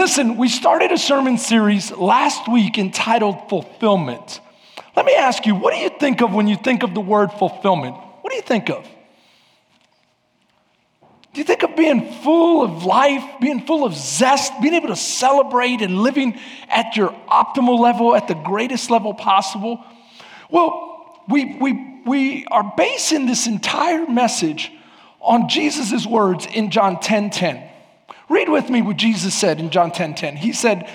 Listen, we started a sermon series last week entitled Fulfillment. Let me ask you, what do you think of when you think of the word fulfillment? What do you think of? Do you think of being full of life, being full of zest, being able to celebrate and living at your optimal level, at the greatest level possible? Well, we, we, we are basing this entire message on Jesus' words in John 10 10. Read with me what Jesus said in John 10 10. He said,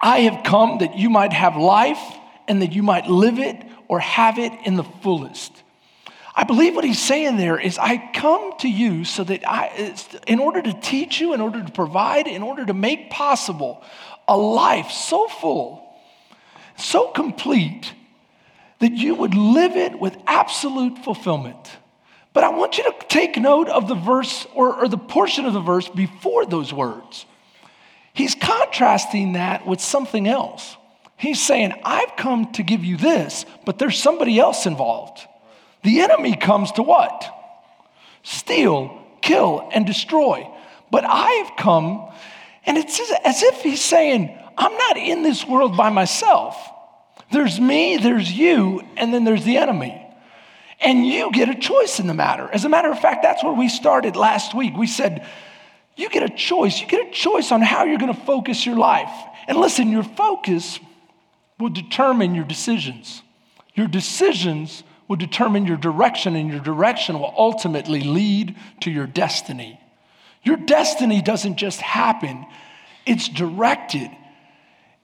I have come that you might have life and that you might live it or have it in the fullest. I believe what he's saying there is, I come to you so that I, in order to teach you, in order to provide, in order to make possible a life so full, so complete, that you would live it with absolute fulfillment. But I want you to take note of the verse or, or the portion of the verse before those words. He's contrasting that with something else. He's saying, I've come to give you this, but there's somebody else involved. The enemy comes to what? Steal, kill, and destroy. But I have come, and it's as if he's saying, I'm not in this world by myself. There's me, there's you, and then there's the enemy. And you get a choice in the matter. As a matter of fact, that's where we started last week. We said, you get a choice. You get a choice on how you're going to focus your life. And listen, your focus will determine your decisions. Your decisions will determine your direction, and your direction will ultimately lead to your destiny. Your destiny doesn't just happen, it's directed,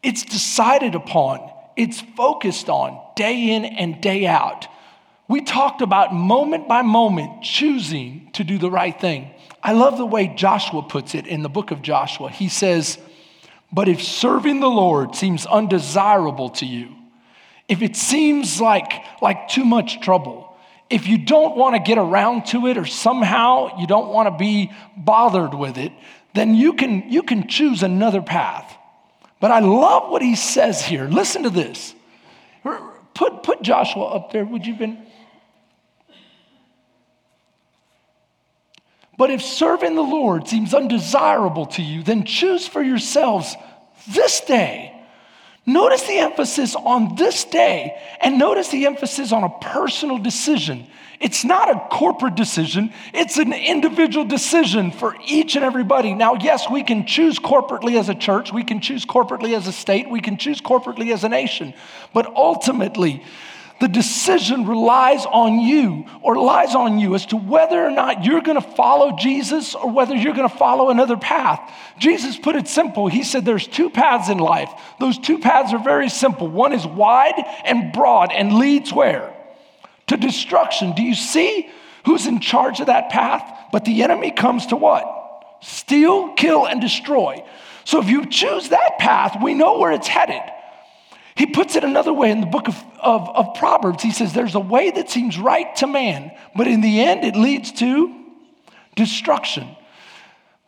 it's decided upon, it's focused on day in and day out. We talked about moment by moment choosing to do the right thing. I love the way Joshua puts it in the book of Joshua. He says, But if serving the Lord seems undesirable to you, if it seems like, like too much trouble, if you don't want to get around to it or somehow you don't want to be bothered with it, then you can, you can choose another path. But I love what he says here. Listen to this. Put, put Joshua up there, would you Ben? But if serving the Lord seems undesirable to you, then choose for yourselves this day Notice the emphasis on this day and notice the emphasis on a personal decision. It's not a corporate decision, it's an individual decision for each and everybody. Now, yes, we can choose corporately as a church, we can choose corporately as a state, we can choose corporately as a nation, but ultimately, the decision relies on you or lies on you as to whether or not you're going to follow Jesus or whether you're going to follow another path. Jesus put it simple. He said there's two paths in life. Those two paths are very simple. One is wide and broad and leads where? To destruction. Do you see who's in charge of that path? But the enemy comes to what? Steal, kill, and destroy. So if you choose that path, we know where it's headed. He puts it another way in the book of, of, of, Proverbs. He says, There's a way that seems right to man, but in the end it leads to destruction.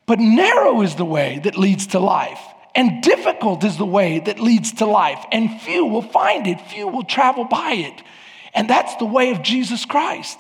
But narrow is the way that leads to life, and difficult is the way that leads to life, and few will find it, few will travel by it. And that's the way of Jesus Christ.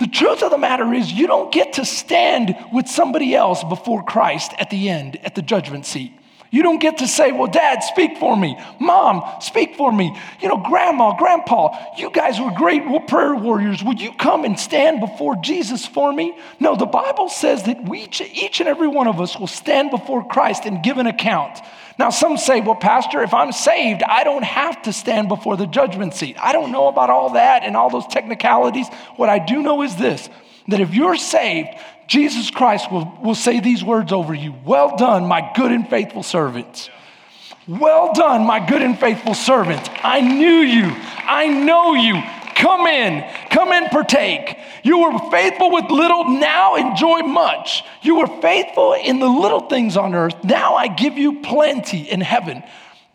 The truth of the matter is, you don't get to stand with somebody else before Christ at the end, at the judgment seat. You don't get to say, Well, dad, speak for me. Mom, speak for me. You know, grandma, grandpa, you guys were great prayer warriors. Would you come and stand before Jesus for me? No, the Bible says that we, each and every one of us will stand before Christ and give an account. Now, some say, Well, Pastor, if I'm saved, I don't have to stand before the judgment seat. I don't know about all that and all those technicalities. What I do know is this that if you're saved, Jesus Christ will, will say these words over you Well done, my good and faithful servant. Well done, my good and faithful servant. I knew you. I know you. Come in, come in, partake. You were faithful with little, now enjoy much. You were faithful in the little things on earth, now I give you plenty in heaven.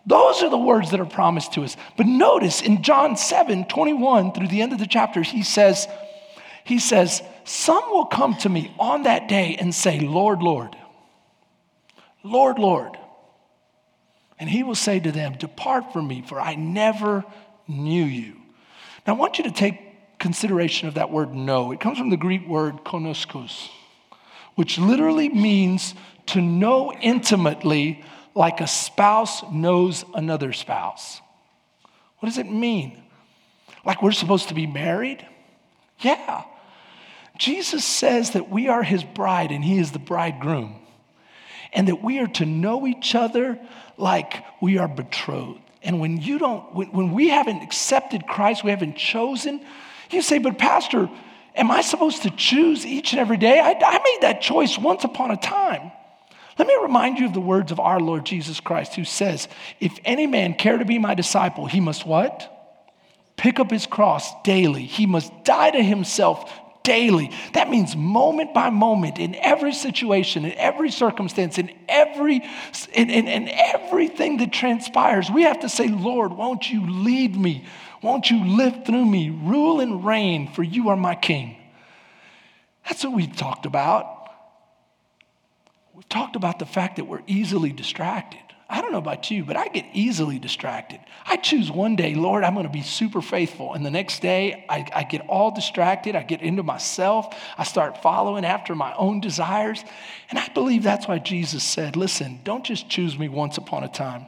Those are the words that are promised to us. But notice in John 7 21 through the end of the chapter, he says, he says, Some will come to me on that day and say, Lord, Lord, Lord, Lord. And he will say to them, Depart from me, for I never knew you. Now, I want you to take consideration of that word know. It comes from the Greek word konoskos, which literally means to know intimately like a spouse knows another spouse. What does it mean? Like we're supposed to be married? Yeah. Jesus says that we are his bride and he is the bridegroom, and that we are to know each other like we are betrothed. And when you don't, when, when we haven't accepted Christ, we haven't chosen, you say, but Pastor, am I supposed to choose each and every day? I, I made that choice once upon a time. Let me remind you of the words of our Lord Jesus Christ, who says, If any man care to be my disciple, he must what? Pick up his cross daily. He must die to himself daily. That means moment by moment, in every situation, in every circumstance, in every in, in, in everything that transpires, we have to say, Lord, won't you lead me? Won't you live through me? Rule and reign, for you are my king. That's what we've talked about. We've talked about the fact that we're easily distracted. I don't know about you, but I get easily distracted. I choose one day, Lord, I'm going to be super faithful. And the next day, I, I, get all distracted. I get into myself. I start following after my own desires. And I believe that's why Jesus said, listen, don't just choose me once upon a time,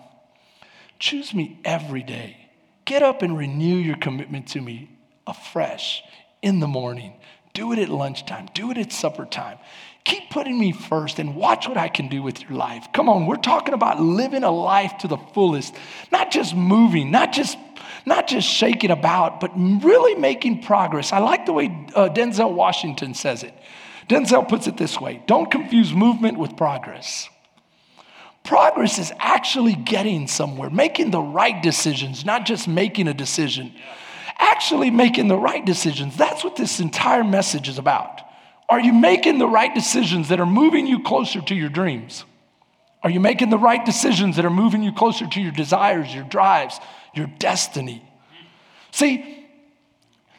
choose me every day. Get up and renew your commitment to me afresh in the morning. Do it at lunchtime, do it at supper time. Keep putting me first and watch what I can do with your life. Come on, we're talking about living a life to the fullest, not just moving, not just not just shaking about, but really making progress. I like the way uh, Denzel Washington says it. Denzel puts it this way don't confuse movement with progress. Progress is actually getting somewhere, making the right decisions, not just making a decision. Actually, making the right decisions. That's what this entire message is about. Are you making the right decisions that are moving you closer to your dreams? Are you making the right decisions that are moving you closer to your desires, your drives, your destiny? See,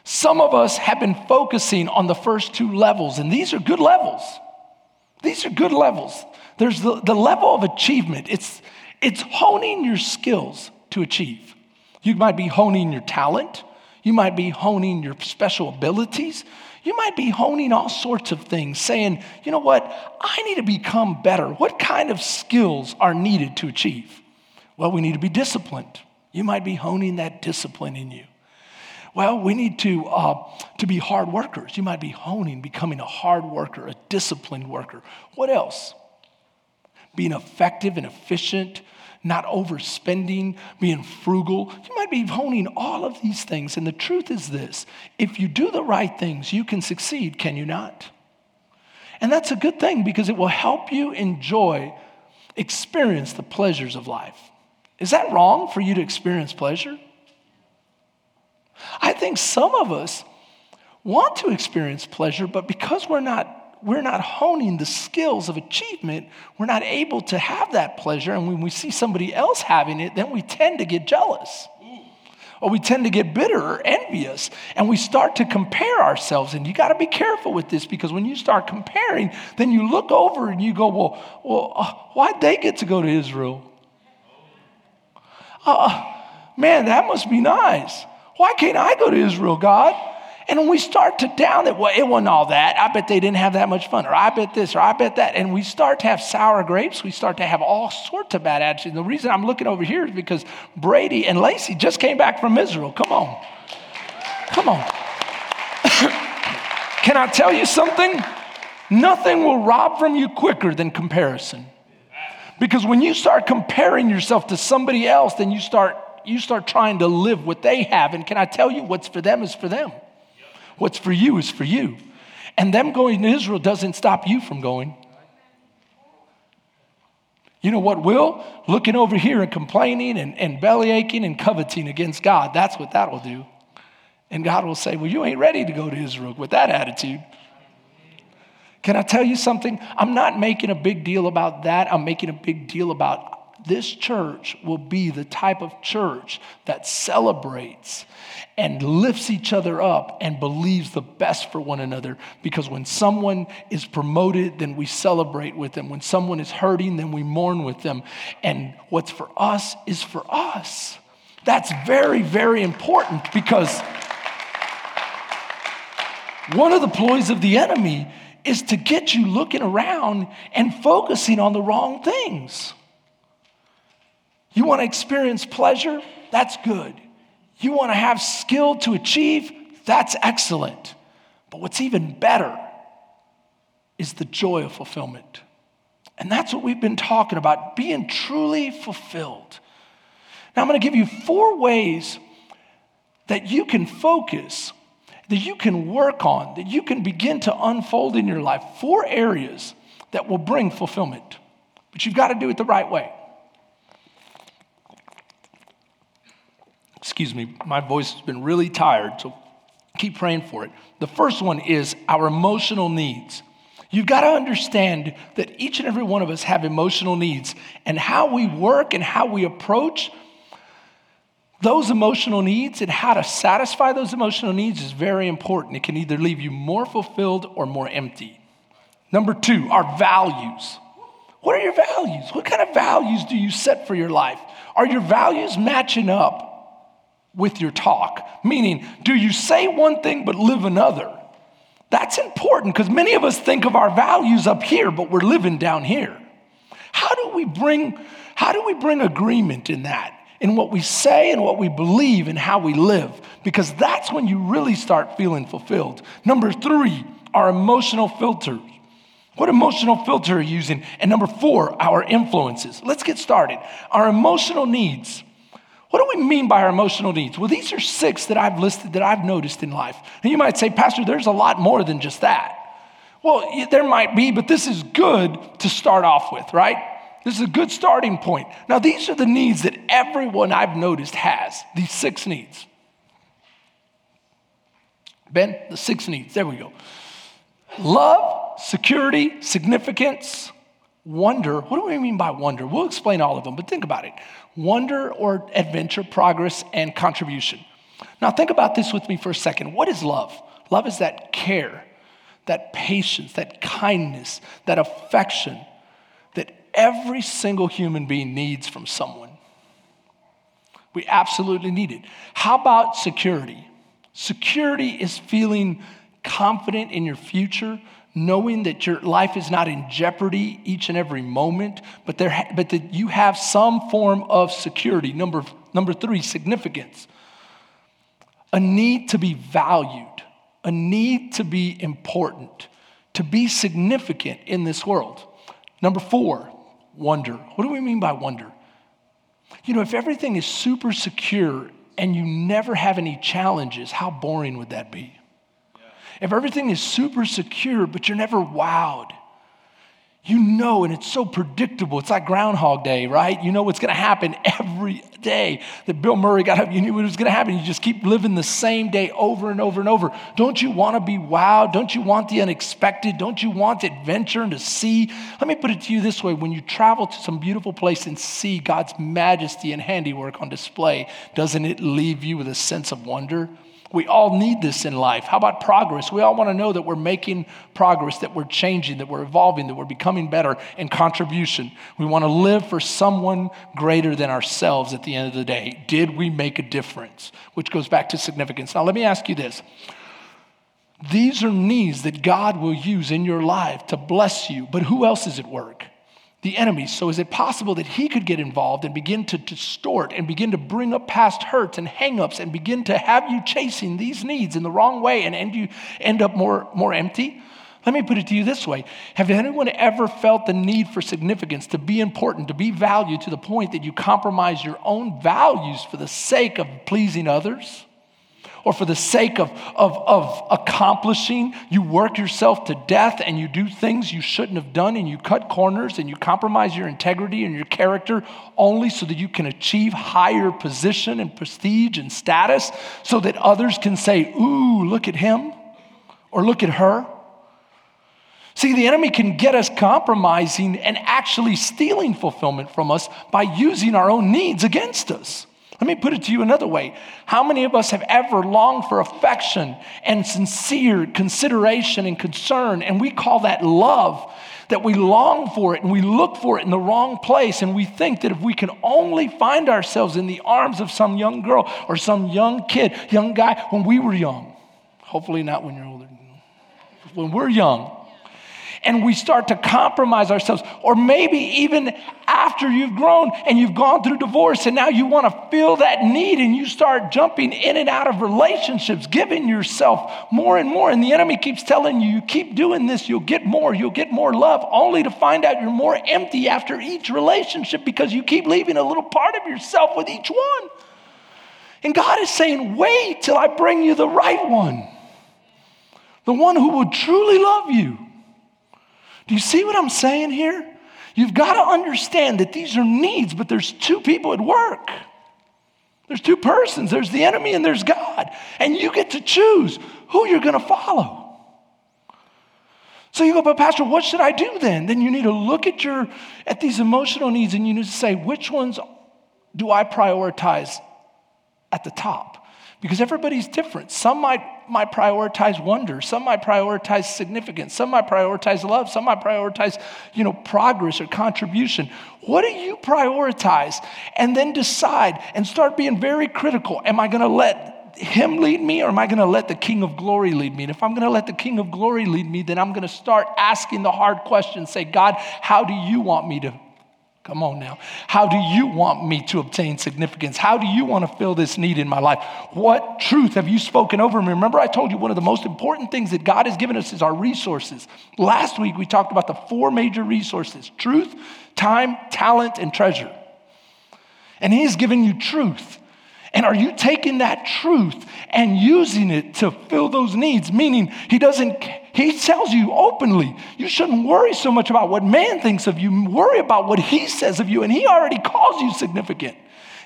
some of us have been focusing on the first two levels, and these are good levels. These are good levels. There's the, the level of achievement, it's, it's honing your skills to achieve. You might be honing your talent, you might be honing your special abilities, you might be honing all sorts of things, saying, you know what, I need to become better. What kind of skills are needed to achieve? Well, we need to be disciplined. You might be honing that discipline in you. Well, we need to, uh, to be hard workers. You might be honing, becoming a hard worker, a disciplined worker. What else? Being effective and efficient not overspending, being frugal. You might be honing all of these things. And the truth is this if you do the right things, you can succeed, can you not? And that's a good thing because it will help you enjoy, experience the pleasures of life. Is that wrong for you to experience pleasure? I think some of us want to experience pleasure, but because we're not we're not honing the skills of achievement, we're not able to have that pleasure. And when we see somebody else having it, then we tend to get jealous. Or we tend to get bitter or envious, and we start to compare ourselves. And you got to be careful with this because when you start comparing, then you look over and you go, Well, well uh, why'd they get to go to Israel? Uh, man, that must be nice. Why can't I go to Israel, God? And when we start to down it, well, it wasn't all that. I bet they didn't have that much fun, or I bet this, or I bet that. And we start to have sour grapes. We start to have all sorts of bad attitudes. And the reason I'm looking over here is because Brady and Lacey just came back from Israel. Come on. Come on. Can I tell you something? Nothing will rob from you quicker than comparison. Because when you start comparing yourself to somebody else, then you start you start trying to live what they have. And can I tell you what's for them is for them. What's for you is for you. And them going to Israel doesn't stop you from going. You know what will? Looking over here and complaining and, and belly aching and coveting against God. That's what that will do. And God will say, Well, you ain't ready to go to Israel with that attitude. Can I tell you something? I'm not making a big deal about that. I'm making a big deal about this church will be the type of church that celebrates and lifts each other up and believes the best for one another. Because when someone is promoted, then we celebrate with them. When someone is hurting, then we mourn with them. And what's for us is for us. That's very, very important because one of the ploys of the enemy is to get you looking around and focusing on the wrong things. You want to experience pleasure? That's good. You want to have skill to achieve? That's excellent. But what's even better is the joy of fulfillment. And that's what we've been talking about being truly fulfilled. Now, I'm going to give you four ways that you can focus, that you can work on, that you can begin to unfold in your life. Four areas that will bring fulfillment. But you've got to do it the right way. Excuse me, my voice has been really tired, so keep praying for it. The first one is our emotional needs. You've got to understand that each and every one of us have emotional needs, and how we work and how we approach those emotional needs and how to satisfy those emotional needs is very important. It can either leave you more fulfilled or more empty. Number two, our values. What are your values? What kind of values do you set for your life? Are your values matching up with your talk? Meaning, do you say one thing but live another? That's important because many of us think of our values up here, but we're living down here. How do we bring, how do we bring agreement in that? In what we say and what we believe and how we live, because that's when you really start feeling fulfilled. Number three, our emotional filters. What emotional filter are you using? And number four, our influences. Let's get started. Our emotional needs. What do we mean by our emotional needs? Well, these are six that I've listed that I've noticed in life. And you might say, Pastor, there's a lot more than just that. Well, there might be, but this is good to start off with, right? This is a good starting point. Now, these are the needs that everyone I've noticed has, these six needs. Ben, the six needs. There we go. Love, security, significance, wonder. What do we mean by wonder? We'll explain all of them, but think about it wonder or adventure, progress, and contribution. Now, think about this with me for a second. What is love? Love is that care, that patience, that kindness, that affection that every single human being needs from someone. We absolutely need it. How about security? Security is feeling confident in your future, knowing that your life is not in jeopardy each and every moment, but, there, but that you have some form of security. Number, number three, significance. A need to be valued, a need to be important, to be significant in this world. Number four, wonder. What do we mean by wonder? You know, if everything is super secure and you never have any challenges, how boring would that be? If everything is super secure, but you're never wowed, you know, and it's so predictable. It's like Groundhog Day, right? You know what's going to happen every day. That Bill Murray got up, you knew what was going to happen. You just keep living the same day over and over and over. Don't you want to be wowed? Don't you want the unexpected? Don't you want adventure and to see? Let me put it to you this way when you travel to some beautiful place and see God's majesty and handiwork on display, doesn't it leave you with a sense of wonder? We all need this in life. How about progress? We all want to know that we're making progress, that we're changing, that we're evolving, that we're becoming better in contribution. We want to live for someone greater than ourselves at the end of the day. Did we make a difference? Which goes back to significance. Now, let me ask you this. These are needs that God will use in your life to bless you, but who else is at work? The enemy. So, is it possible that he could get involved and begin to distort and begin to bring up past hurts and hangups and begin to have you chasing these needs in the wrong way and end you end up more, more empty? Let me put it to you this way Have anyone ever felt the need for significance, to be important, to be valued to the point that you compromise your own values for the sake of pleasing others? Or for the sake of, of, of accomplishing, you work yourself to death and you do things you shouldn't have done and you cut corners and you compromise your integrity and your character only so that you can achieve higher position and prestige and status so that others can say, Ooh, look at him or look at her. See, the enemy can get us compromising and actually stealing fulfillment from us by using our own needs against us. Let me put it to you another way. How many of us have ever longed for affection and sincere consideration and concern, and we call that love? That we long for it and we look for it in the wrong place, and we think that if we can only find ourselves in the arms of some young girl or some young kid, young guy, when we were young, hopefully not when you're older, when we're young, and we start to compromise ourselves. Or maybe even after you've grown and you've gone through divorce and now you want to fill that need and you start jumping in and out of relationships, giving yourself more and more. And the enemy keeps telling you, you keep doing this, you'll get more, you'll get more love, only to find out you're more empty after each relationship because you keep leaving a little part of yourself with each one. And God is saying, wait till I bring you the right one, the one who will truly love you. Do you see what I'm saying here? You've got to understand that these are needs, but there's two people at work. There's two persons there's the enemy and there's God. And you get to choose who you're going to follow. So you go, but Pastor, what should I do then? Then you need to look at your at these emotional needs and you need to say, which ones do I prioritize at the top? Because everybody's different. Some might, might prioritize wonder, some might prioritize significance, some might prioritize love, some might prioritize, you know, progress or contribution. What do you prioritize? And then decide and start being very critical. Am I gonna let him lead me or am I going to let the King of Glory lead me? And if I'm going to let the King of Glory lead me, then I'm going to start asking the hard questions. Say, God, how do you want me to Come on now. How do you want me to obtain significance? How do you want to fill this need in my life? What truth have you spoken over me? Remember, I told you one of the most important things that God has given us is our resources. Last week, we talked about the four major resources truth, time, talent, and treasure. And He's given you truth. And are you taking that truth and using it to fill those needs? Meaning, he doesn't, he tells you openly, you shouldn't worry so much about what man thinks of you. Worry about what he says of you. And he already calls you significant.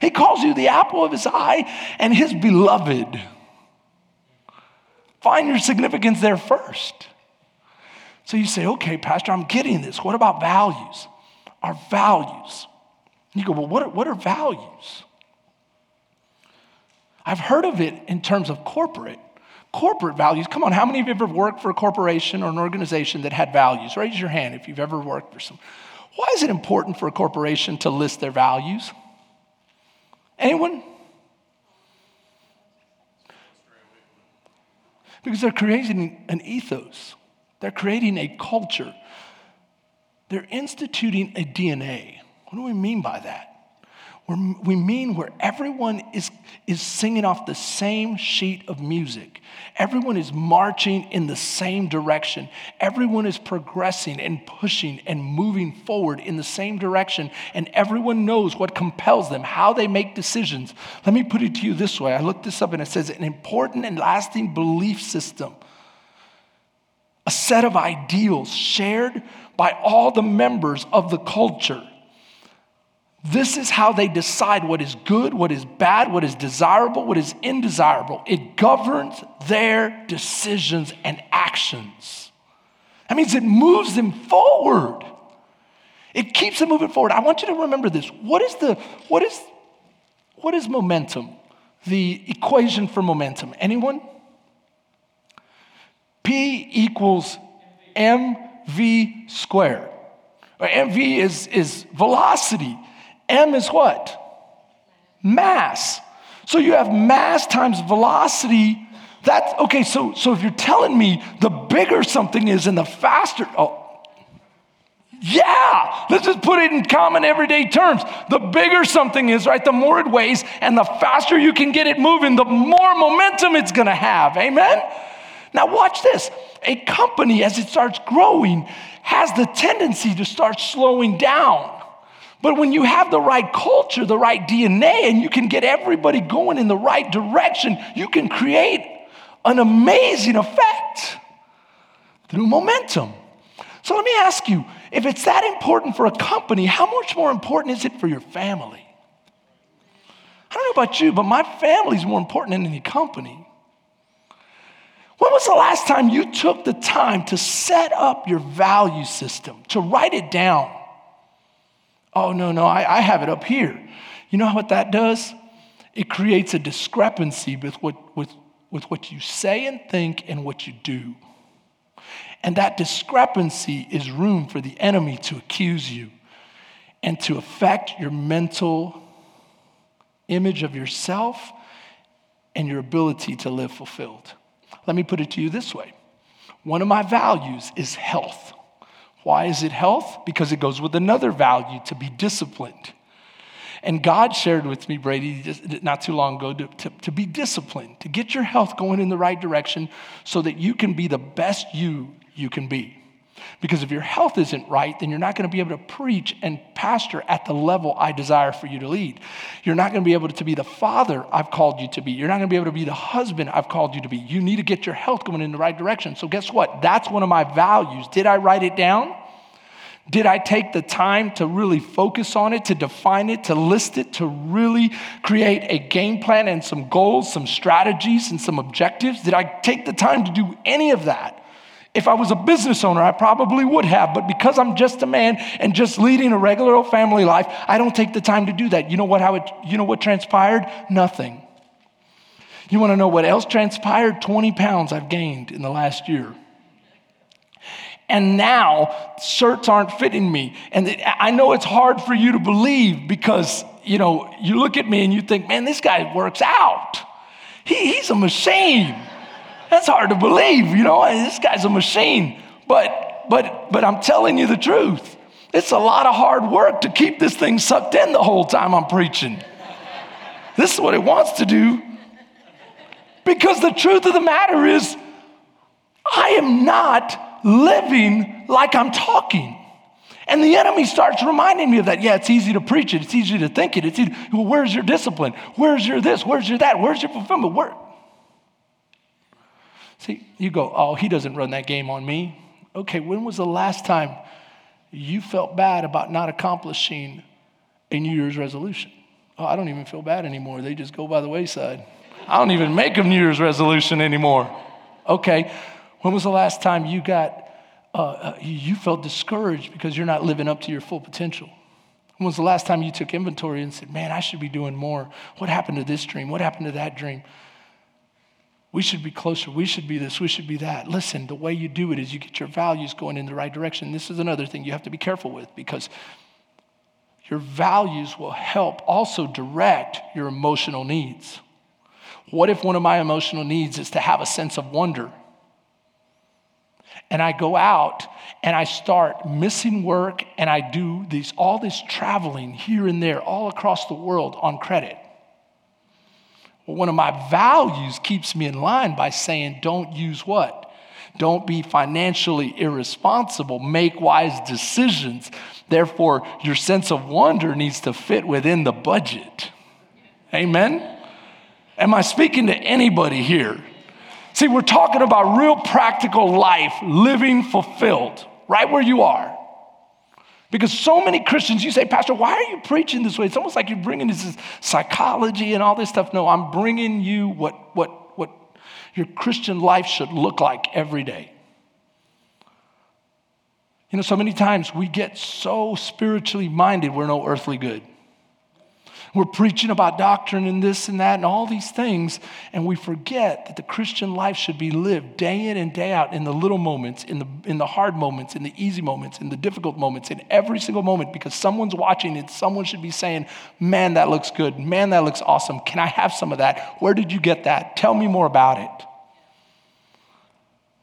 He calls you the apple of his eye and his beloved. Find your significance there first. So you say, okay, Pastor, I'm getting this. What about values? Our values. You go, well, what are, what are values? I've heard of it in terms of corporate. Corporate values. Come on, how many of you have ever worked for a corporation or an organization that had values? Raise your hand if you've ever worked for some. Why is it important for a corporation to list their values? Anyone? Because they're creating an ethos, they're creating a culture, they're instituting a DNA. What do we mean by that? We mean where everyone is, is singing off the same sheet of music. Everyone is marching in the same direction. Everyone is progressing and pushing and moving forward in the same direction. And everyone knows what compels them, how they make decisions. Let me put it to you this way I looked this up and it says an important and lasting belief system, a set of ideals shared by all the members of the culture this is how they decide what is good, what is bad, what is desirable, what is indesirable. It governs their decisions and actions. That means it moves them forward. It keeps them moving forward. I want you to remember this. What is the what is what is momentum? The equation for momentum. Anyone? P equals mv squared. mv is, is velocity. M is what? Mass. So you have mass times velocity. That's okay. So, so if you're telling me the bigger something is and the faster, oh, yeah, let's just put it in common everyday terms. The bigger something is, right, the more it weighs, and the faster you can get it moving, the more momentum it's gonna have. Amen? Now, watch this. A company, as it starts growing, has the tendency to start slowing down. But when you have the right culture, the right DNA, and you can get everybody going in the right direction, you can create an amazing effect through momentum. So let me ask you if it's that important for a company, how much more important is it for your family? I don't know about you, but my family is more important than any company. When was the last time you took the time to set up your value system, to write it down? Oh, no, no, I, I have it up here. You know what that does? It creates a discrepancy with what, with, with what you say and think and what you do. And that discrepancy is room for the enemy to accuse you and to affect your mental image of yourself and your ability to live fulfilled. Let me put it to you this way one of my values is health. Why is it health? Because it goes with another value to be disciplined. And God shared with me, Brady, just not too long ago, to, to, to, be disciplined, to get your health going in the right direction so that you can be the best you you can be. Because if your health isn't right, then you're not going to be able to preach and pastor at the level I desire for you to lead. You're not going to be able to be the father I've called you to be. You're not going to be able to be the husband I've called you to be. You need to get your health going in the right direction. So, guess what? That's one of my values. Did I write it down? Did I take the time to really focus on it, to define it, to list it, to really create a game plan and some goals, some strategies, and some objectives? Did I take the time to do any of that? If I was a business owner, I probably would have, but because I'm just a man and just leading a regular old family life, I don't take the time to do that. You know what how it you know what transpired? Nothing. You want to know what else transpired? 20 pounds I've gained in the last year. And now shirts aren't fitting me. And I know it's hard for you to believe because, you know, you look at me and you think, man, this guy works out. He, he's a machine. That's hard to believe, you know, this guy's a machine. But, but, but I'm telling you the truth. It's a lot of hard work to keep this thing sucked in the whole time I'm preaching. This is what it wants to do. Because the truth of the matter is, I am not living like I'm talking. And the enemy starts reminding me of that. Yeah, it's easy to preach it. It's easy to think it. It's easy. Well, where's your discipline? Where's your this? Where's your that? Where's your fulfillment? Where? See, you go, oh, he doesn't run that game on me. Okay, when was the last time you felt bad about not accomplishing a New Year's resolution? Oh, I don't even feel bad anymore. They just go by the wayside. I don't even make a New Year's resolution anymore. Okay, when was the last time you got, uh, uh, you felt discouraged because you're not living up to your full potential? When was the last time you took inventory and said, man, I should be doing more? What happened to this dream? What happened to that dream? We should be closer. We should be this. We should be that. Listen, the way you do it is you get your values going in the right direction. This is another thing you have to be careful with because your values will help also direct your emotional needs. What if one of my emotional needs is to have a sense of wonder? And I go out and I start missing work and I do these, all this traveling here and there all across the world on credit. Well, one of my values keeps me in line by saying, don't use what? Don't be financially irresponsible. Make wise decisions. Therefore, your sense of wonder needs to fit within the budget. Amen? Am I speaking to anybody here? See, we're talking about real practical life, living fulfilled, right where you are. Because so many Christians, you say, Pastor, why are you preaching this way? It's almost like you're bringing this psychology and all this stuff. No, I'm bringing you what, what, what your Christian life should look like every day. You know, so many times we get so spiritually minded, we're no earthly good. We're preaching about doctrine and this and that and all these things, and we forget that the Christian life should be lived day in and day out in the little moments, in the, in the hard moments, in the easy moments, in the difficult moments, in every single moment, because someone's watching and someone should be saying, Man, that looks good. Man, that looks awesome. Can I have some of that? Where did you get that? Tell me more about it.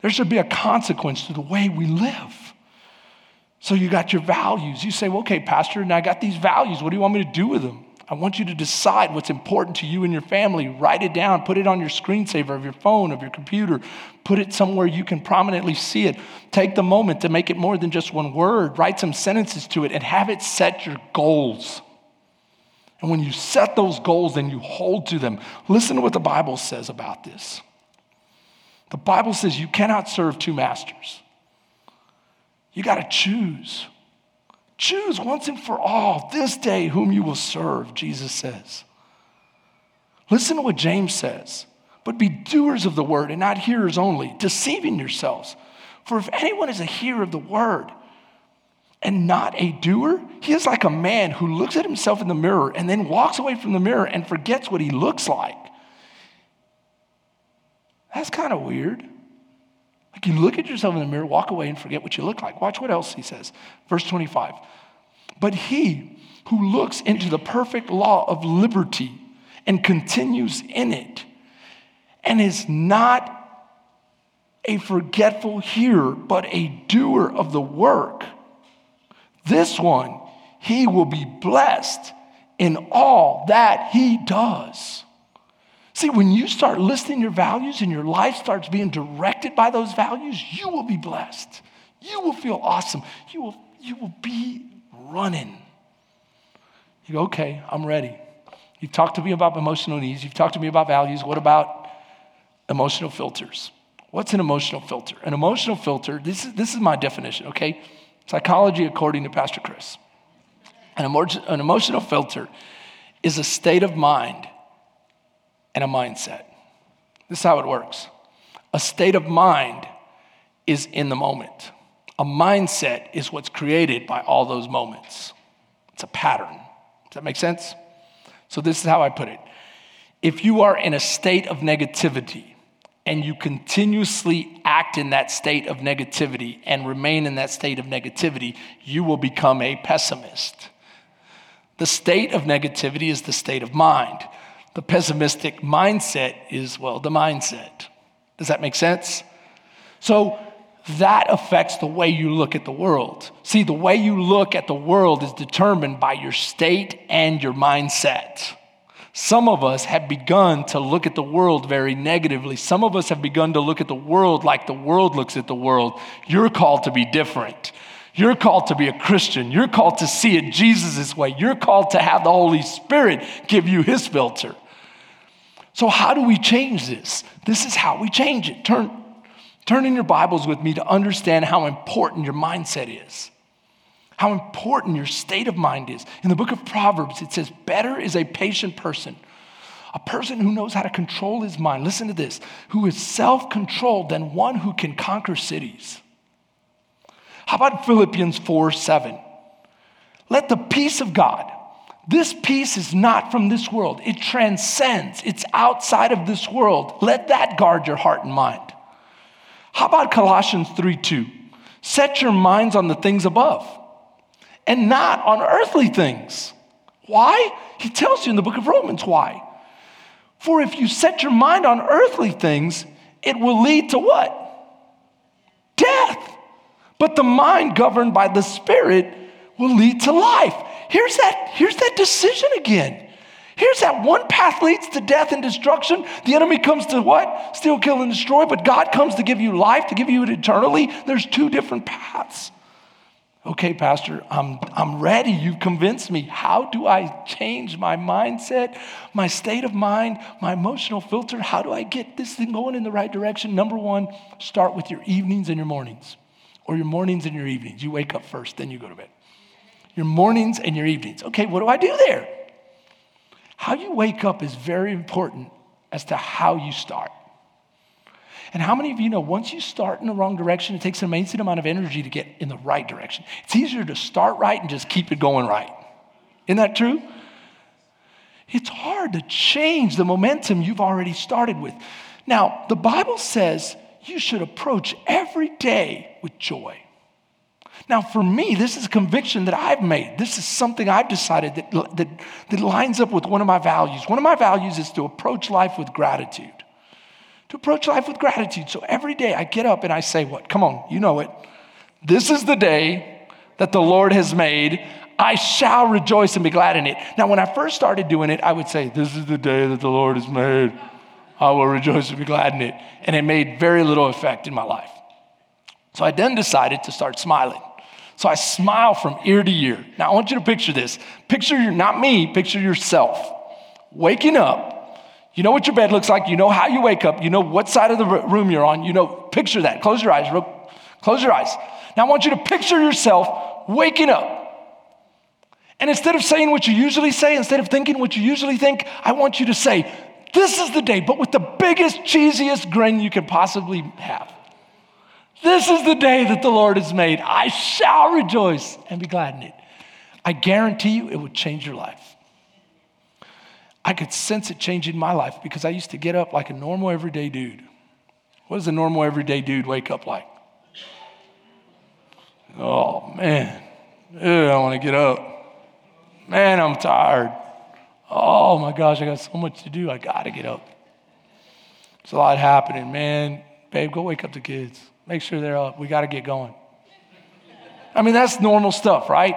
There should be a consequence to the way we live. So you got your values. You say, well, okay, Pastor, and I got these values. What do you want me to do with them? I want you to decide what's important to you and your family. Write it down, put it on your screensaver of your phone, of your computer, put it somewhere you can prominently see it. Take the moment to make it more than just one word, write some sentences to it, and have it set your goals. And when you set those goals, then you hold to them. Listen to what the Bible says about this. The Bible says you cannot serve two masters, you got to choose. Choose once and for all this day whom you will serve, Jesus says. Listen to what James says. But be doers of the word and not hearers only, deceiving yourselves. For if anyone is a hearer of the word and not a doer, he is like a man who looks at himself in the mirror and then walks away from the mirror and forgets what he looks like. That's kind of weird. You look at yourself in the mirror, walk away, and forget what you look like. Watch what else he says. Verse 25. But he who looks into the perfect law of liberty and continues in it and is not a forgetful hearer, but a doer of the work, this one, he will be blessed in all that he does. See, when you start listing your values and your life starts being directed by those values, you will be blessed. You will feel awesome. You will, you will be running. You go, okay, I'm ready. You've talked to me about emotional needs. You've talked to me about values. What about emotional filters? What's an emotional filter? An emotional filter, this is, this is my definition, okay? Psychology according to Pastor Chris. An, emo- an emotional filter is a state of mind and a mindset. This is how it works a state of mind is in the moment, a mindset is what's created by all those moments. It's a pattern. Does that make sense? So, this is how I put it. If you are in a state of negativity and you continuously act in that state of negativity and remain in that state of negativity, you will become a pessimist. The state of negativity is the state of mind the pessimistic mindset is, well, the mindset. Does that make sense? So that affects the way you look at the world. See, the way you look at the world is determined by your state and your mindset. Some of us have begun to look at the world very negatively. Some of us have begun to look at the world like the world looks at the world. You're called to be different. You're called to be a Christian. You're called to see it Jesus' way. You're called to have the Holy Spirit give you his filter. So, how do we change this? This is how we change it. Turn, turn in your Bibles with me to understand how important your mindset is, how important your state of mind is. In the book of Proverbs, it says, Better is a patient person, a person who knows how to control his mind. Listen to this who is self controlled than one who can conquer cities. How about Philippians 4 7? Let the peace of God, this peace is not from this world. It transcends, it's outside of this world. Let that guard your heart and mind. How about Colossians 3 2? Set your minds on the things above and not on earthly things. Why? He tells you in the book of Romans why. For if you set your mind on earthly things, it will lead to what? Death. But the mind governed by the Spirit will lead to life. Here's that, here's that decision again. Here's that one path leads to death and destruction. The enemy comes to what? Steal, kill, and destroy. But God comes to give you life, to give you it eternally. There's two different paths. Okay, Pastor, I'm, I'm ready. You've convinced me. How do I change my mindset, my state of mind, my emotional filter? How do I get this thing going in the right direction? Number one, start with your evenings and your mornings, or your mornings and your evenings. You wake up first, then you go to bed your mornings and your evenings. Okay, what do I do there? How you wake up is very important as to how you start. And how many of you know once you start in the wrong direction, it takes an amazing amount of energy to get in the right direction? It's easier to start right and just keep it going right. Isn't that true? It's hard to change the momentum you've already started with. Now, the Bible says you should approach every day with joy. Now, for me, this is a conviction that I've made. This is something I've decided that, that, that lines up with one of my values. One of my values is to approach life with gratitude. To approach life with gratitude. So every day I get up and I say, What? Come on, you know it. This is the day that the Lord has made. I shall rejoice and be glad in it. Now, when I first started doing it, I would say, This is the day that the Lord has made. I will rejoice and be glad in it. And it made very little effect in my life. So I then decided to start smiling. So I smile from ear to ear. Now I want you to picture this. Picture your, not me, picture yourself. Waking up. You know what your bed looks like. You know how you wake up. You know what side of the room you're on. You know, picture that. Close your eyes. Close your eyes. Now I want you to picture yourself waking up. And instead of saying what you usually say, instead of thinking what you usually think, I want you to say, This is the day, but with the biggest, cheesiest grin you could possibly have. This is the day that the Lord has made. I shall rejoice and be glad in it. I guarantee you it will change your life. I could sense it changing my life because I used to get up like a normal everyday dude. What does a normal everyday dude wake up like? Oh man, Ew, I want to get up. Man, I'm tired. Oh my gosh, I got so much to do. I got to get up. There's a lot happening, man babe, go wake up the kids. Make sure they're up. We got to get going. I mean, that's normal stuff, right?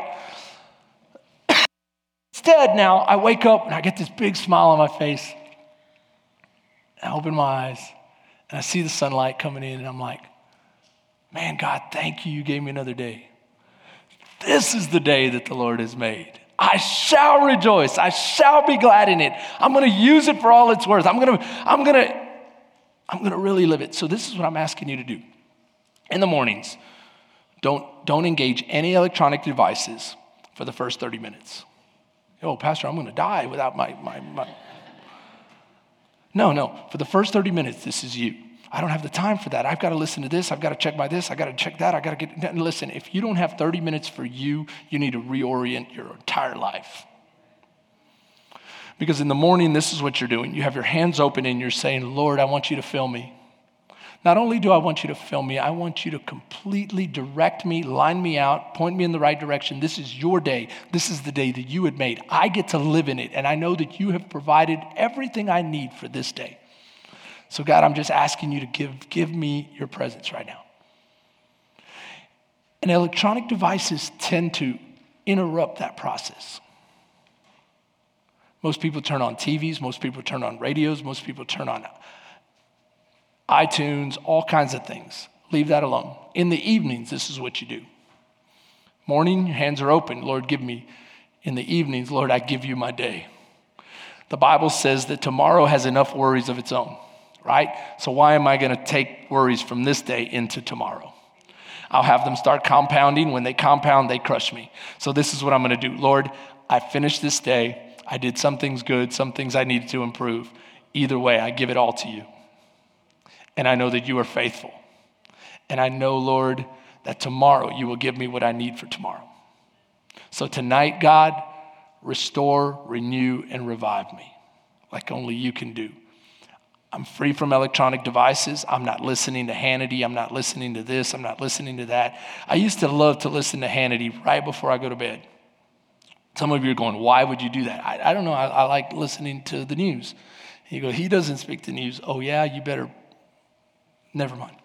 Instead, now I wake up and I get this big smile on my face. I open my eyes and I see the sunlight coming in, and I'm like, man, God, thank you. You gave me another day. This is the day that the Lord has made. I shall rejoice. I shall be glad in it. I'm going to use it for all it's worth. I'm going to, I'm going to, I'm going to really live it. So this is what I'm asking you to do. In the mornings, don't, don't engage any electronic devices for the first 30 minutes. Oh, Pastor, I'm going to die without my, my, my. No, no. For the first 30 minutes, this is you. I don't have the time for that. I've got to listen to this. I've got to check my this. I've got to check that. I've got to get. Listen, if you don't have 30 minutes for you, you need to reorient your entire life. Because in the morning, this is what you're doing. You have your hands open and you're saying, Lord, I want you to fill me. Not only do I want you to fill me, I want you to completely direct me, line me out, point me in the right direction. This is your day. This is the day that you had made. I get to live in it, and I know that you have provided everything I need for this day. So, God, I'm just asking you to give, give me your presence right now. And electronic devices tend to interrupt that process. Most people turn on TVs, most people turn on radios, most people turn on iTunes, all kinds of things. Leave that alone. In the evenings, this is what you do. Morning, your hands are open. Lord, give me. In the evenings, Lord, I give you my day. The Bible says that tomorrow has enough worries of its own right? So why am I going to take worries from this day into tomorrow? I'll have them start compounding. When they compound, they crush me. So this is what I'm going to do. Lord, I finished this day. I did some things good, some things I needed to improve. Either way, I give it all to you. And I know that you are faithful. And I know, Lord, that tomorrow you will give me what I need for tomorrow. So tonight, God, restore, renew, and revive me like only you can do. I'm free from electronic devices. I'm not listening to Hannity. I'm not listening to this. I'm not listening to that. I used to love to listen to Hannity right before I go to bed. Some of you are going, why would you do that? I, I don't know. I, I, like listening to the news. You go, he doesn't speak the news. Oh, yeah, you better. Never mind.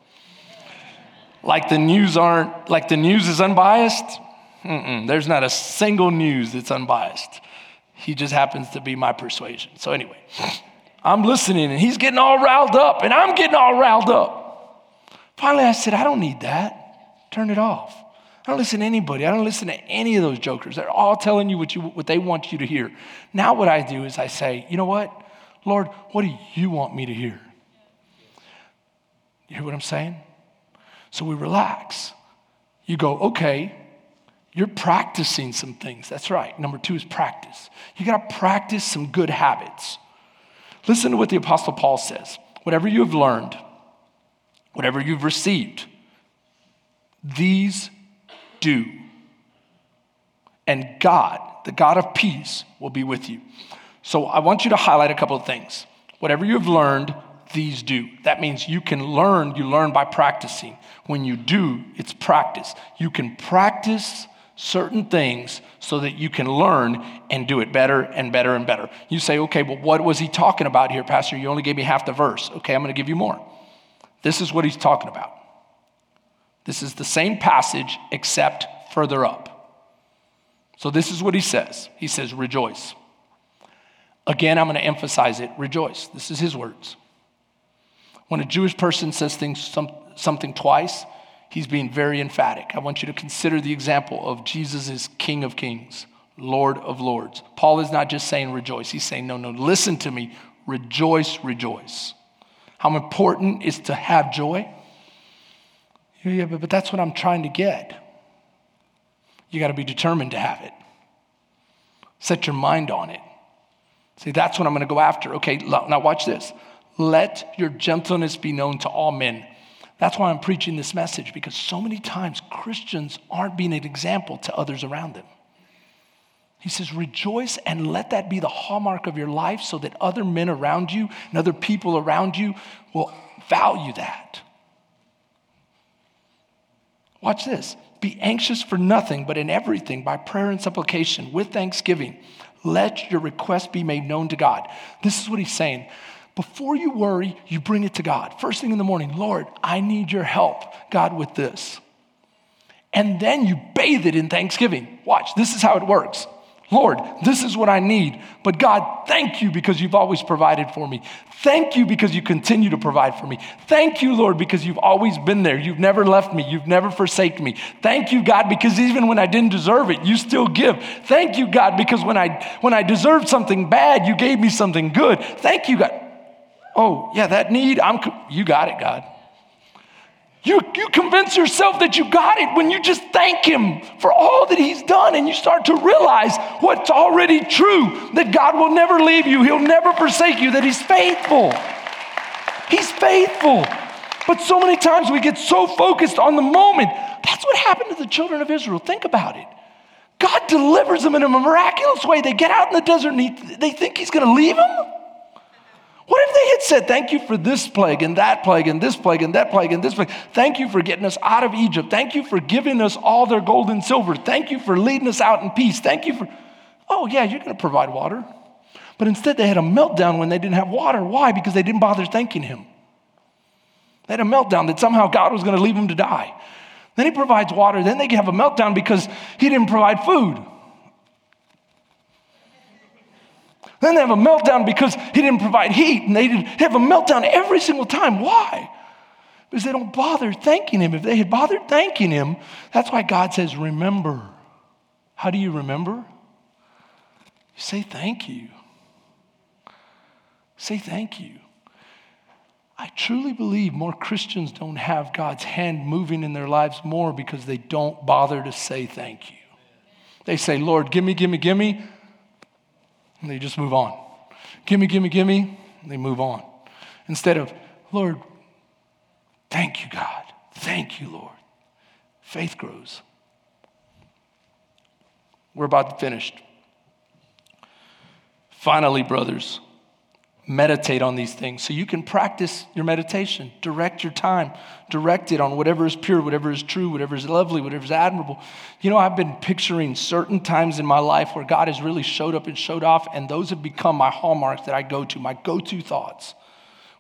Like the news aren't, like the news is unbiased? Mm-mm, there's not a single news that's unbiased. He just happens to be my persuasion. So, anyway. I'm listening and he's getting all riled up and I'm getting all riled up. Finally, I said, I don't need that. Turn it off. I don't listen to anybody. I don't listen to any of those jokers. They're all telling you what, you what they want you to hear. Now, what I do is I say, you know what? Lord, what do you want me to hear? You hear what I'm saying? So we relax. You go, okay, you're practicing some things. That's right. Number two is practice. You got to practice some good habits. Listen to what the Apostle Paul says. Whatever you have learned, whatever you've received, these do. And God, the God of peace, will be with you. So I want you to highlight a couple of things. Whatever you've learned, these do. That means you can learn, you learn by practicing. When you do, it's practice. You can practice certain things so that you can learn and do it better and better and better. You say, okay, well, what was he talking about here, Pastor? You only gave me half the verse. Okay, I'm going to give you more. This is what he's talking about. This is the same passage except further up. So, this is what he says He says, rejoice. Again, I'm going to emphasize it rejoice. This is his words. When a Jewish person says things, some, something twice, he's being very emphatic. I want you to consider the example of Jesus as King of Kings, Lord of Lords. Paul is not just saying rejoice, he's saying, no, no, listen to me. Rejoice, rejoice. How important is to have joy? Yeah, but, but that's what I'm trying to get. You got to be determined to have it. Set your mind on it. See, that's what I'm going to go after. Okay, now watch this. Let your gentleness be known to all men. That's why I'm preaching this message because so many times Christians aren't being an example to others around them. He says, rejoice and let that be the hallmark of your life so that other men around you and other people around you will value that. Watch this. Be anxious for nothing, but in everything, by prayer and supplication, with thanksgiving, let your request be made known to God. This is what he's saying. Before you worry, you bring it to God. First thing in the morning, Lord, I need your help, God, with this. And then you bathe it in thanksgiving. Watch, this is how it works. Lord, this is what I need. But God, thank you because you've always provided for me. Thank you because you continue to provide for me. Thank you, Lord, because you've always been there. You've never left me. You've never forsaken me. Thank you, God, because even when I didn't deserve it, you still give. Thank you, God, because when I when I deserved something bad, you gave me something good. Thank you, God. Oh, yeah, that need, I'm you got it, God. You, you convince yourself that you got it when you just thank Him for all that He's done and you start to realize what's already true that God will never leave you, He'll never forsake you, that He's faithful. He's faithful. But so many times we get so focused on the moment. That's what happened to the children of Israel. Think about it. God delivers them in a miraculous way. They get out in the desert and he, they think He's going to leave them. What if they had said, Thank you for this plague and that plague and this plague and that plague and this plague? Thank you for getting us out of Egypt. Thank you for giving us all their gold and silver. Thank you for leading us out in peace. Thank you for, oh, yeah, you're going to provide water. But instead, they had a meltdown when they didn't have water. Why? Because they didn't bother thanking Him. They had a meltdown that somehow God was going to leave them to die. Then He provides water. Then they have a meltdown because He didn't provide food. Then they have a meltdown because he didn't provide heat, and they, didn't, have a meltdown every single time. Why? Because they don't bother thanking him. If they had bothered thanking him, that's why God says, Remember. How do you remember? You say thank you. Say thank you. I truly believe more Christians don't have God's hand moving in their lives more because they don't bother to say thank you. They say, Lord, give me, give me, give me. And they just move on. Gimme, gimme, gimme. They move on. Instead of, Lord, thank you, God. Thank you, Lord. Faith grows. We're about to finish. Finally, brothers, meditate on these things so you can practice your meditation. Direct your time, direct it on whatever is pure, whatever is true, whatever is lovely, whatever is admirable. You know, I've been picturing certain times in my life where God has really showed up and showed off, and those have become my hallmarks that I go to, my go to thoughts.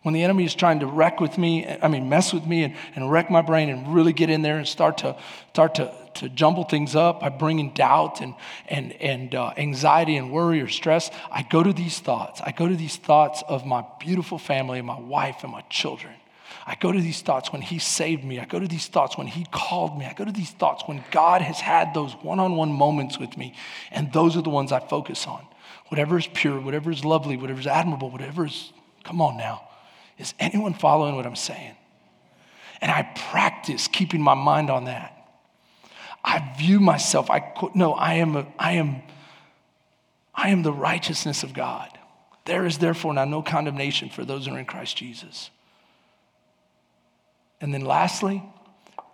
When the enemy is trying to wreck with me, I mean, mess with me and, and wreck my brain and really get in there and start to, start to, to jumble things up by bringing doubt and, and, and uh, anxiety and worry or stress, I go to these thoughts. I go to these thoughts of my beautiful family and my wife and my children. I go to these thoughts when He saved me. I go to these thoughts when He called me. I go to these thoughts when God has had those one on one moments with me. And those are the ones I focus on. Whatever is pure, whatever is lovely, whatever is admirable, whatever is, come on now. Is anyone following what I'm saying? And I practice keeping my mind on that. I view myself, I no, I am, a, I am, I am the righteousness of God. There is therefore now no condemnation for those who are in Christ Jesus. And then lastly,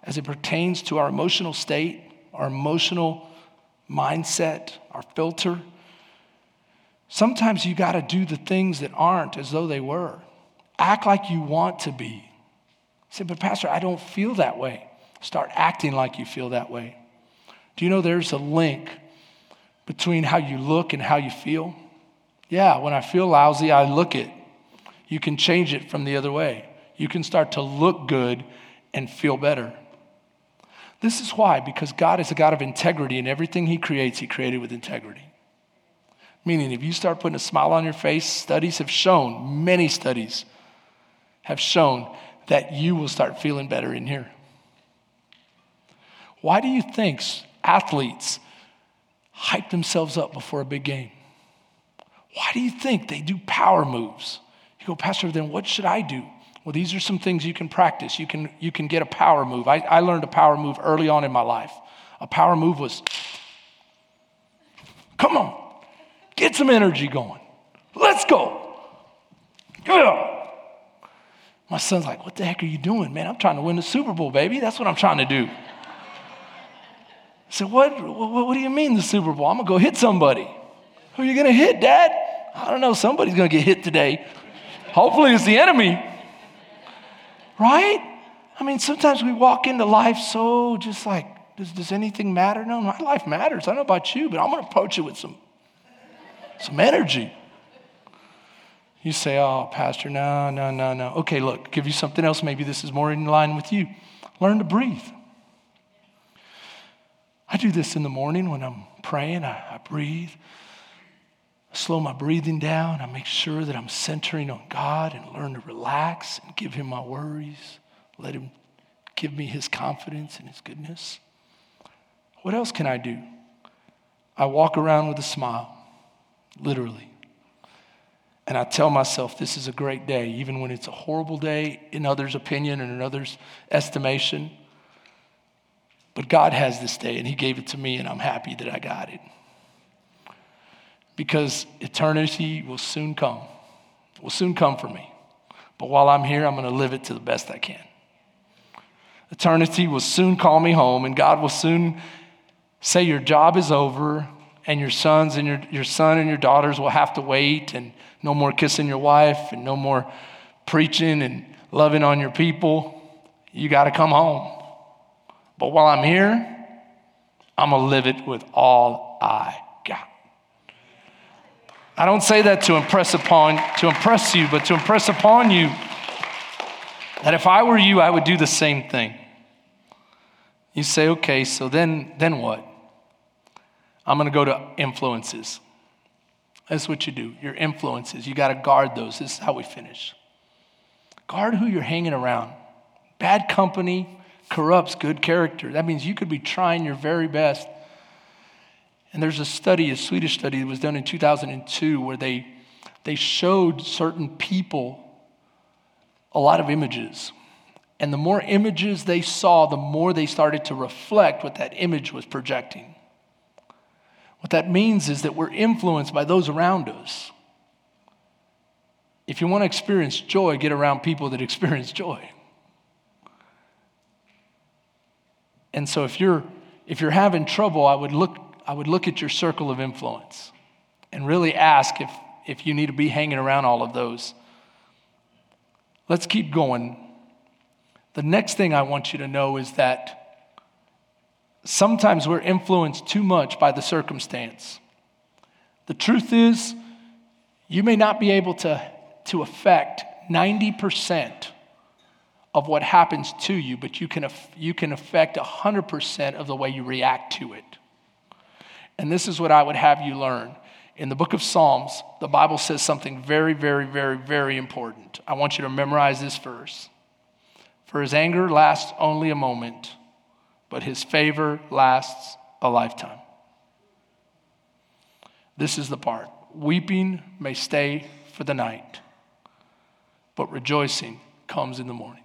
as it pertains to our emotional state, our emotional mindset, our filter, sometimes you got to do the things that aren't as though they were. Act like you want to be. Say, but Pastor, I don't feel that way. Start acting like you feel that way. Do you know there's a link between how you look and how you feel? Yeah, when I feel lousy, I look it. You can change it from the other way. You can start to look good and feel better. This is why, because God is a God of integrity, and everything He creates, He created with integrity. Meaning, if you start putting a smile on your face, studies have shown, many studies, have shown that you will start feeling better in here. Why do you think athletes hype themselves up before a big game? Why do you think they do power moves? You go, Pastor, then what should I do? Well, these are some things you can practice. You can, you can get a power move. I, I learned a power move early on in my life. A power move was, come on, get some energy going. Let's go. Yeah. My son's like, What the heck are you doing, man? I'm trying to win the Super Bowl, baby. That's what I'm trying to do. I said, What, what, what do you mean the Super Bowl? I'm going to go hit somebody. Who are you going to hit, Dad? I don't know. Somebody's going to get hit today. Hopefully, it's the enemy. Right? I mean, sometimes we walk into life so just like, does, does anything matter? No, my life matters. I don't know about you, but I'm going to approach it with some, some energy. You say, oh, Pastor, no, no, no, no. Okay, look, give you something else. Maybe this is more in line with you. Learn to breathe. I do this in the morning when I'm praying. I, I breathe. I slow my breathing down. I make sure that I'm centering on God and learn to relax and give Him my worries. Let Him give me His confidence and His goodness. What else can I do? I walk around with a smile, literally. And I tell myself this is a great day, even when it's a horrible day in others' opinion and in others' estimation. But God has this day, and He gave it to me, and I'm happy that I got it. Because eternity will soon come, will soon come for me. But while I'm here, I'm going to live it to the best I can. Eternity will soon call me home, and God will soon say, Your job is over, and your sons and your, your son and your daughters will have to wait, and no more kissing your wife, and no more preaching and loving on your people. You got to come home. But while I'm here, I'm going to live it with all I got. I don't say that to impress upon to impress you, but to impress upon you that if I were you, I would do the same thing. You say, okay, so then then what? I'm going to go to influences. That's what you do. Your influences. You got to guard those. This is how we finish. Guard who you're hanging around. Bad company corrupts good character. That means you could be trying your very best. And there's a study, a Swedish study that was done in 2002 where they, they showed certain people a lot of images. And the more images they saw, the more they started to reflect what that image was projecting. What that means is that we're influenced by those around us. If you want to experience joy, get around people that experience joy. And so if you're if you're having trouble, I would look I would look at your circle of influence and really ask if if you need to be hanging around all of those. Let's keep going. The next thing I want you to know is that sometimes we're influenced too much by the circumstance. The truth is, you may not be able to, to affect 90% of what happens to you, but you can, you can affect 100% of the way you react to it. And this is what I would have you learn. In the book of Psalms, the Bible says something very, very, very, very important. I want you to memorize this verse. For his anger lasts only a moment but his favor lasts a lifetime. This is the part weeping may stay for the night, but rejoicing comes in the morning.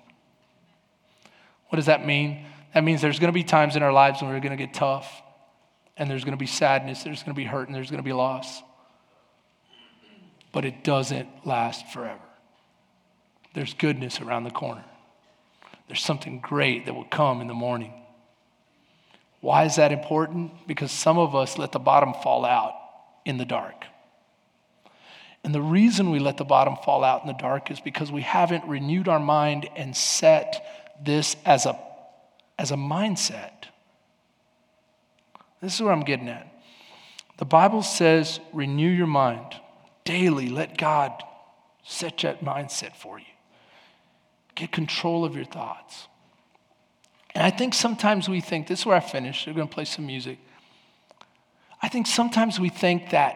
What does that mean? That means there's going to be times in our lives when we're going to get tough, and there's going to be sadness, there's going to be hurt, and there's going to be loss. But it doesn't last forever. There's goodness around the corner. There's something great that will come in the morning. Why is that important? Because some of us let the bottom fall out in the dark. And the reason we let the bottom fall out in the dark is because we haven't renewed our mind and set this as a, as a mindset. This is what I'm getting at. The Bible says, renew your mind daily. Let God set that mindset for you. Get control of your thoughts. And I think sometimes we think, this is where I finish, we're going to play some music. I think sometimes we think that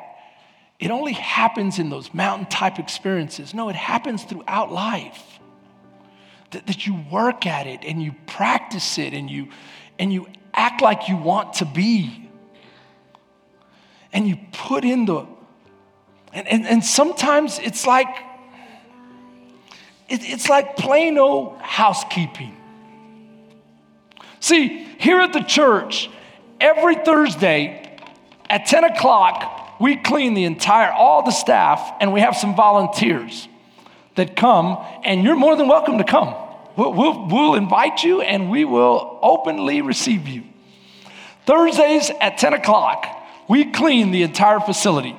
it only happens in those mountain type experiences. No, it happens throughout life. That, that you work at it and you practice it and you, and you act like you want to be. And you put in the, and, and, and sometimes it's like, it, it's like plain old housekeeping. See, here at the church, every Thursday at 10 o'clock, we clean the entire, all the staff, and we have some volunteers that come, and you're more than welcome to come. We'll, we'll, we'll invite you and we will openly receive you. Thursdays at 10 o'clock, we clean the entire facility.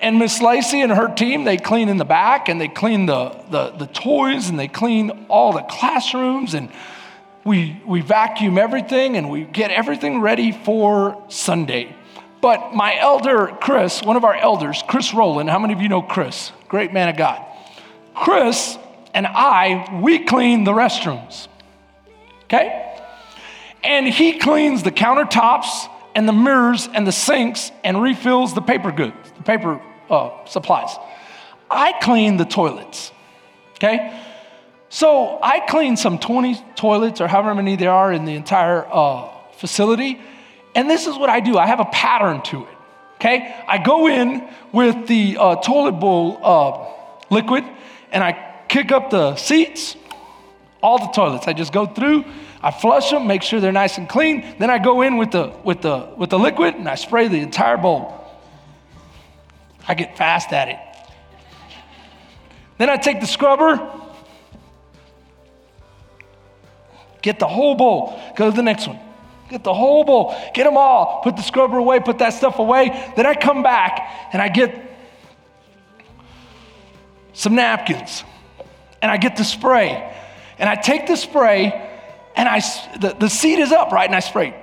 And Miss Lacey and her team, they clean in the back and they clean the, the, the toys and they clean all the classrooms and we, we vacuum everything and we get everything ready for Sunday. But my elder, Chris, one of our elders, Chris Rowland, how many of you know Chris? Great man of God. Chris and I, we clean the restrooms. Okay? And he cleans the countertops and the mirrors and the sinks and refills the paper goods, the paper uh, supplies. I clean the toilets. Okay? So I clean some 20 toilets or however many there are in the entire uh, facility. And this is what I do I have a pattern to it. Okay? I go in with the uh, toilet bowl uh, liquid and I kick up the seats, all the toilets. I just go through, I flush them, make sure they're nice and clean. Then I go in with the, with the, with the liquid and I spray the entire bowl. I get fast at it. Then I take the scrubber, get the whole bowl, go to the next one. Get the whole bowl, get them all, put the scrubber away, put that stuff away. Then I come back and I get some napkins and I get the spray. And I take the spray and I, the, the seat is up, right? And I spray.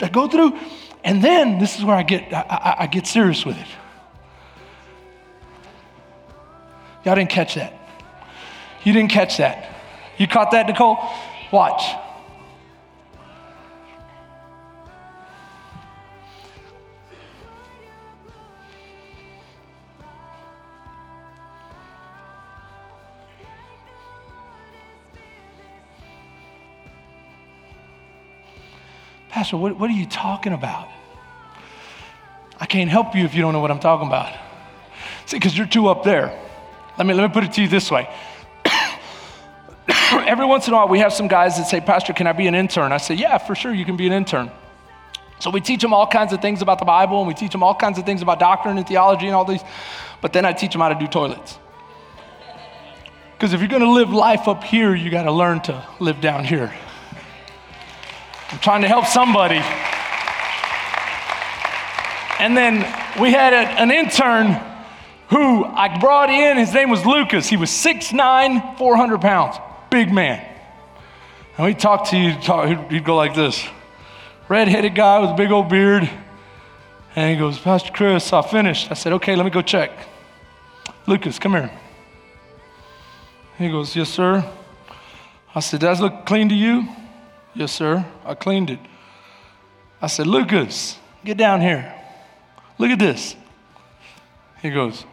I go through, and then this is where I get, I, I, I get serious with it. Y'all didn't catch that. You didn't catch that. You caught that, Nicole? Watch. Pastor, what, what are you talking about? I can't help you if you don't know what I'm talking about. See, because you're too up there. Let me, let me put it to you this way. Every once in a while, we have some guys that say, Pastor, can I be an intern? I say, Yeah, for sure, you can be an intern. So we teach them all kinds of things about the Bible, and we teach them all kinds of things about doctrine and theology and all these, but then I teach them how to do toilets. Because if you're going to live life up here, you got to learn to live down here. I'm trying to help somebody. And then we had a, an intern who I brought in. His name was Lucas. He was 6'9, 400 pounds, big man. And we talked to you, talk, he'd, he'd go like this red-headed guy with a big old beard. And he goes, Pastor Chris, I finished. I said, okay, let me go check. Lucas, come here. He goes, yes, sir. I said, does look clean to you? Yes, sir. I cleaned it. I said, Lucas, get down here. Look at this. He goes,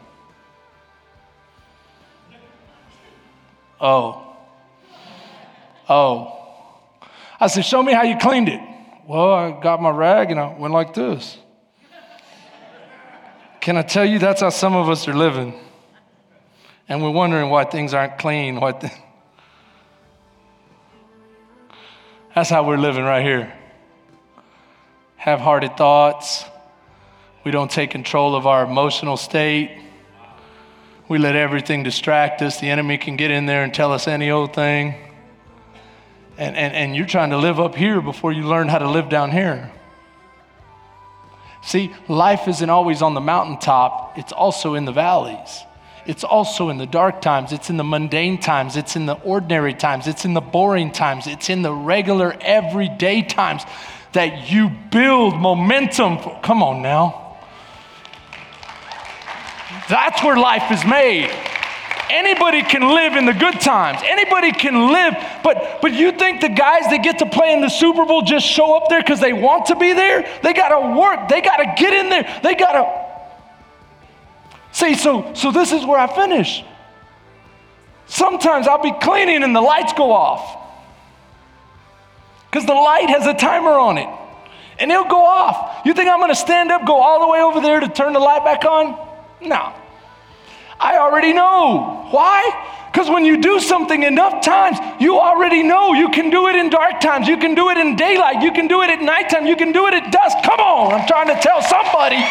Oh. Oh. I said, Show me how you cleaned it. Well, I got my rag and I went like this. Can I tell you that's how some of us are living? And we're wondering why things aren't clean. Why th- that's how we're living right here. Have hearted thoughts. We don't take control of our emotional state. We let everything distract us. The enemy can get in there and tell us any old thing. And, and, and you're trying to live up here before you learn how to live down here. See, life isn't always on the mountaintop, it's also in the valleys. It's also in the dark times, it's in the mundane times, it's in the ordinary times, it's in the boring times, it's in the regular, everyday times that you build momentum. For. Come on now. That's where life is made. Anybody can live in the good times. Anybody can live, but but you think the guys that get to play in the Super Bowl just show up there because they want to be there? They gotta work, they gotta get in there, they gotta See, so so this is where I finish. Sometimes I'll be cleaning and the lights go off. Because the light has a timer on it. And it'll go off. You think I'm gonna stand up, go all the way over there to turn the light back on? No. I already know. Why? Because when you do something enough times, you already know you can do it in dark times, you can do it in daylight, you can do it at nighttime, you can do it at dusk. Come on, I'm trying to tell somebody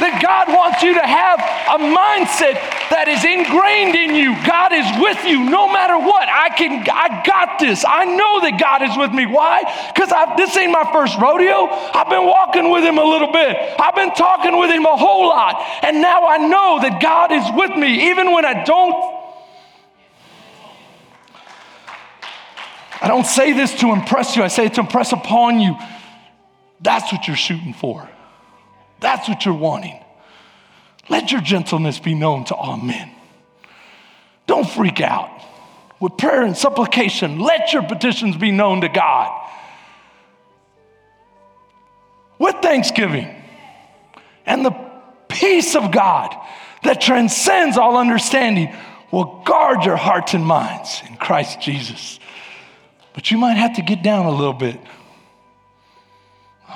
that God wants you to have a mindset that is ingrained in you. God is with you no matter what. I can, I got this. I know that God is with me. Why? Because this ain't my first rodeo. I've been walking with Him a little bit. I've been talking with Him a whole lot. And now I know that God is with me even when I don't. I don't say this to impress you, I say it to impress upon you That's what you're shooting for. That's what you're wanting. Let your gentleness be known to all men. Don't freak out. With prayer and supplication, let your petitions be known to God. With thanksgiving and the peace of God that transcends all understanding will guard your hearts and minds in Christ Jesus. But you might have to get down a little bit.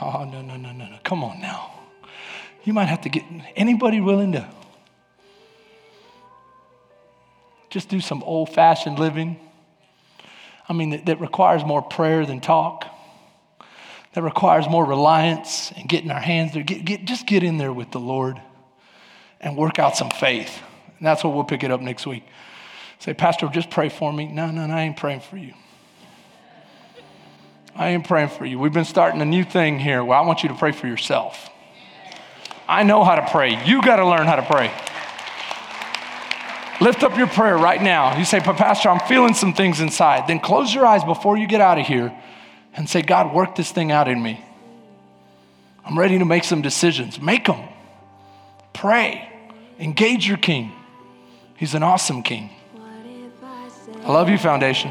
Oh, no, no, no, no, no. Come on now. You might have to get anybody willing to just do some old fashioned living. I mean, that, that, requires more prayer than talk, that requires more reliance and getting our hands there. Get, get, just get in there with the Lord and work out some faith. And that's what we'll pick it up next week. Say, Pastor, just pray for me. No, no, no, I ain't praying for you. I ain't praying for you. We've been starting a new thing here where I want you to pray for yourself. I know how to pray. You got to learn how to pray. Lift up your prayer right now. You say, but Pastor, I'm feeling some things inside. Then close your eyes before you get out of here and say, God, work this thing out in me. I'm ready to make some decisions. Make them. Pray. Engage your king. He's an awesome king. I love you, Foundation.